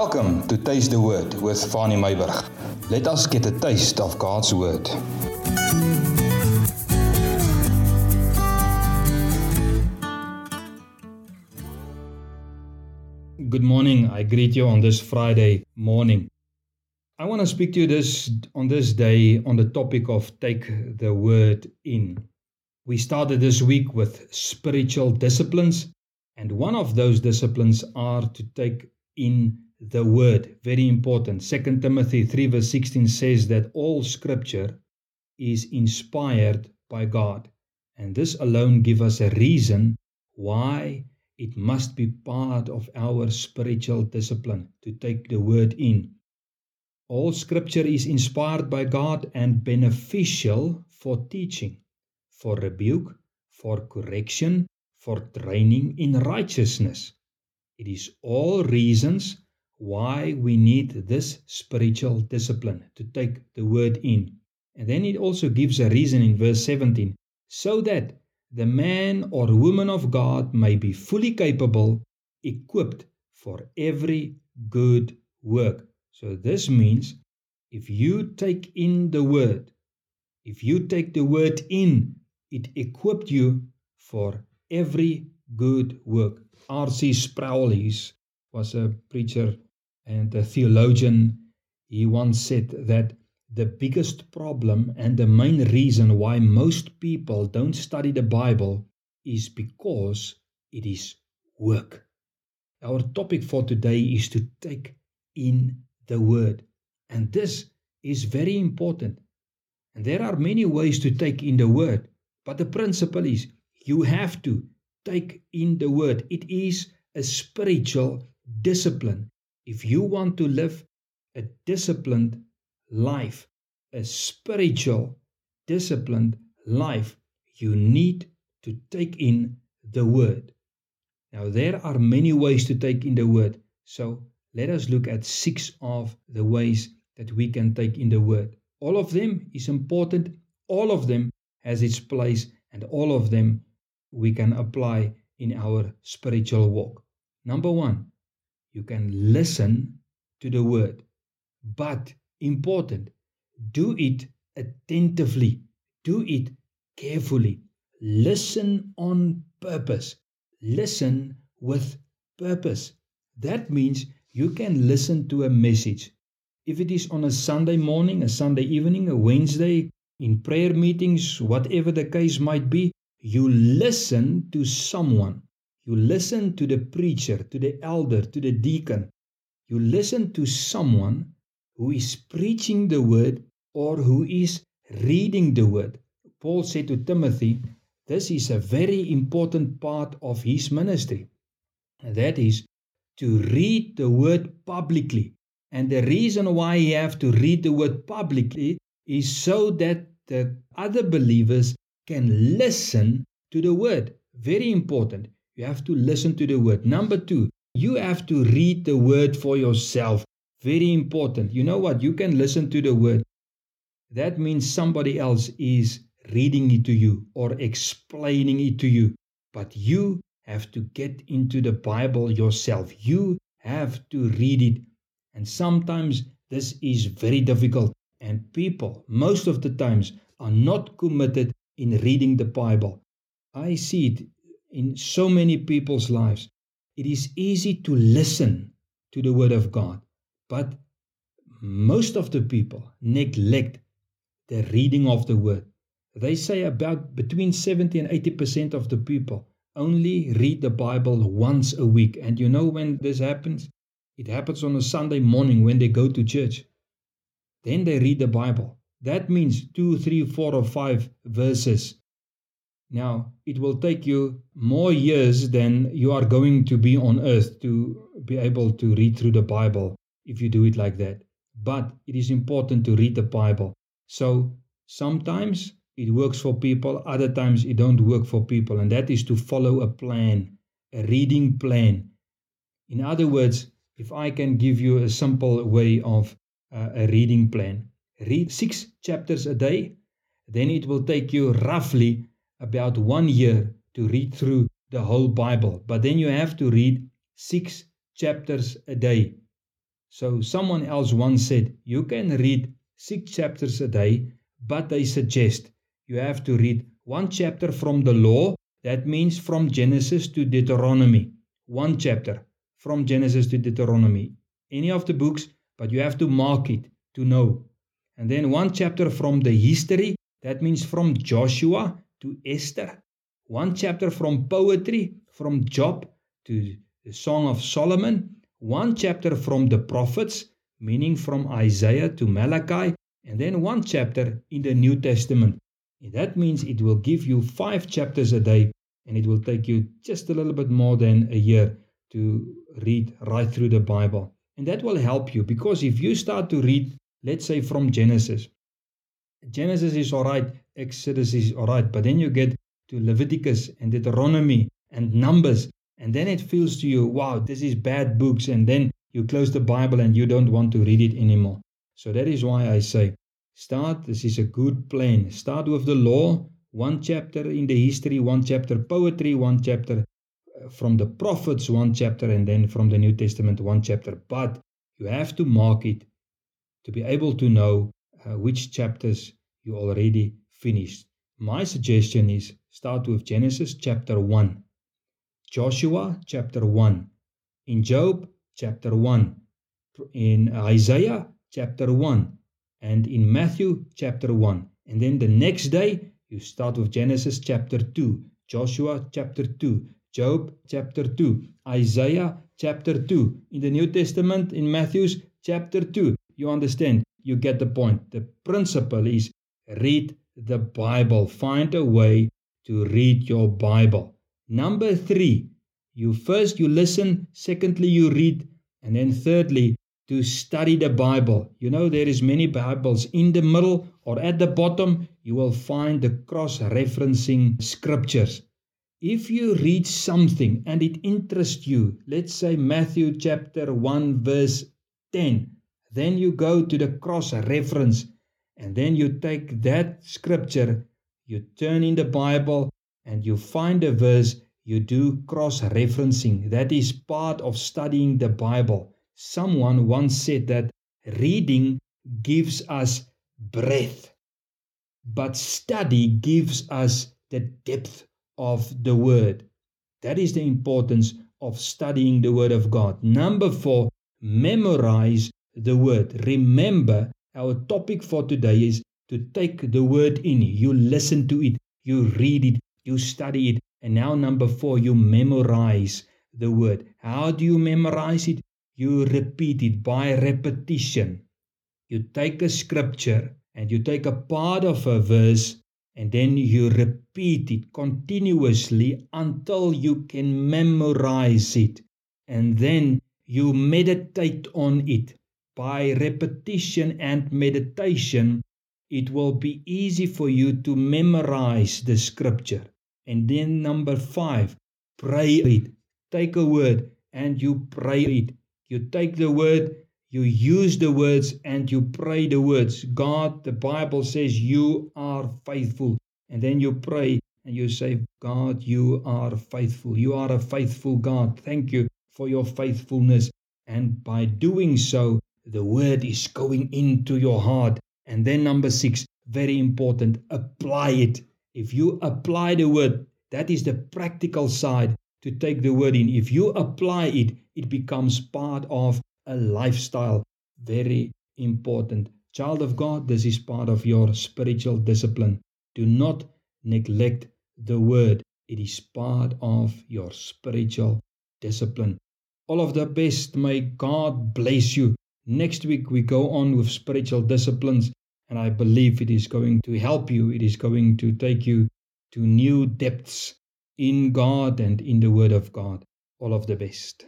Welcome to Taste the Word with Fanny Meyburg. Let us get a taste of God's Word. Good morning. I greet you on this Friday morning. I want to speak to you this on this day on the topic of take the word in. We started this week with spiritual disciplines and one of those disciplines are to take in the word. Very important. 2 Timothy 3 verse 16 says that all scripture is inspired by God. And this alone gives us a reason why it must be part of our spiritual discipline to take the word in. All scripture is inspired by God and beneficial for teaching, for rebuke, for correction, for training in righteousness. It is all reasons why we need this spiritual discipline to take the word in. And then it also gives a reason in verse 17 so that the man or woman of God may be fully capable, equipped for every good work. So this means if you take in the word, if you take the word in, it equipped you for every good work. R.C. Sproul was a preacher and a theologian. He once said that the biggest problem and the main reason why most people don't study the Bible is because it is work. Our topic for today is to take in the Word. And this is very important. And there are many ways to take in the Word, but the principle is you have to take in the word. It is a spiritual discipline. If you want to live a disciplined life, a spiritual disciplined life, you need to take in the word. Now, there are many ways to take in the word. So, let us look at six of the ways that we can take in the word. All of them is important, all of them has its place, and all of them we can apply in our spiritual walk. Number one, you can listen to the word, but important, do it attentively, do it carefully. Listen on purpose, listen with purpose. That means you can listen to a message. If it is on a Sunday morning, a Sunday evening, a Wednesday, in prayer meetings, whatever the case might be, you listen to someone. You listen to the preacher, to the elder, to the deacon. You listen to someone who is preaching the word or who is reading the word. Paul said to Timothy, this is a very important part of his ministry. And that is to read the word publicly. And the reason why you have to read the word publicly is so that the other believers can listen to the word. Very important. You have to listen to the word. Number two, you have to read the word for yourself. Very important. You know what? You can listen to the word. That means somebody else is reading it to you or explaining it to you. But you have to get into the Bible yourself. You have to read it. And sometimes this is very difficult. And people, most of the times, are not committed in reading the Bible. I see it in so many people's lives. It is easy to listen to the Word of God, but most of the people neglect the reading of the Word. They say about between 70 and 80% of the people only read the Bible once a week. And you know when this happens? It happens on a Sunday morning when they go to church. Then they read the Bible. That means two, three, four, or five verses. Now, it will take you more years than you are going to be on earth to be able to read through the Bible if you do it like that. But it is important to read the Bible. So sometimes it works for people, other times it don't work for people, and that is to follow a plan, a reading plan. In other words, if I can give you a simple way of uh, a reading plan, read six chapters a day, then it will take you roughly about one year to read through the whole Bible. But then you have to read six chapters a day. So someone else once said, you can read six chapters a day, but they suggest you have to read one chapter from the law. That means from Genesis to Deuteronomy. One chapter from Genesis to Deuteronomy. Any of the books, but you have to mark it to know. And then one chapter from the history. That means from Joshua to Esther. One chapter from poetry, from Job to the Song of Solomon one chapter from the prophets, meaning from Isaiah to Malachi, and then one chapter in the New Testament. And that means it will give you five chapters a day, and it will take you just a little bit more than a year to read right through the Bible. And that will help you because if you start to read, let's say from Genesis, Genesis is all right, Exodus is all right, but then you get to Leviticus and Deuteronomy and Numbers, and then it feels to you, wow, this is bad books. And then you close the Bible and you don't want to read it anymore. So that is why I say, start. This is a good plan. Start with the law, one chapter in the history, one chapter poetry, one chapter uh, from the prophets, one chapter, and then from the New Testament, one chapter. But you have to mark it to be able to know uh, which chapters you already finished. My suggestion is start with Genesis chapter 1 Joshua chapter 1, in Job chapter 1, in Isaiah chapter 1, and in Matthew chapter 1. And then the next day, you start with Genesis chapter 2, Joshua chapter 2, Job chapter 2, Isaiah chapter 2. In the New Testament, in Matthew's chapter 2, you understand, you get the point. The principle is read the Bible, find a way to read your Bible. Number three, you first you listen, secondly you read, and then thirdly to study the Bible. You know there is many Bibles in the middle or at the bottom you will find the cross-referencing scriptures. If you read something and it interests you, let's say Matthew chapter 1 verse 10, then you go to the cross-reference and then you take that scripture, you turn in the Bible and you find a verse, you do cross referencing. That is part of studying the Bible. Someone once said that reading gives us breath, but study gives us the depth of the Word. That is the importance of studying the Word of God. Number four, memorize the Word. Remember, our topic for today is to take the Word in. You listen to it, you read it, you study it. And now, number four, you memorize the word. How do you memorize it? You repeat it by repetition. You take a scripture and you take a part of a verse and then you repeat it continuously until you can memorize it. And then you meditate on it. By repetition and meditation, it will be easy for you to memorize the scripture. And then number five, pray it. Take a word and you pray it. You take the word, you use the words, and you pray the words. God, the Bible says, you are faithful. And then you pray and you say, God, you are faithful. You are a faithful God. Thank you for your faithfulness. And by doing so, the word is going into your heart. And then, number six, very important, apply it. If you apply the word, that is the practical side to take the word in. If you apply it, it becomes part of a lifestyle. Very important. Child of God, this is part of your spiritual discipline. Do not neglect the word, it is part of your spiritual discipline. All of the best. May God bless you. Next week, we go on with spiritual disciplines. And I believe it is going to help you. It is going to take you to new depths in God and in the Word of God. All of the best.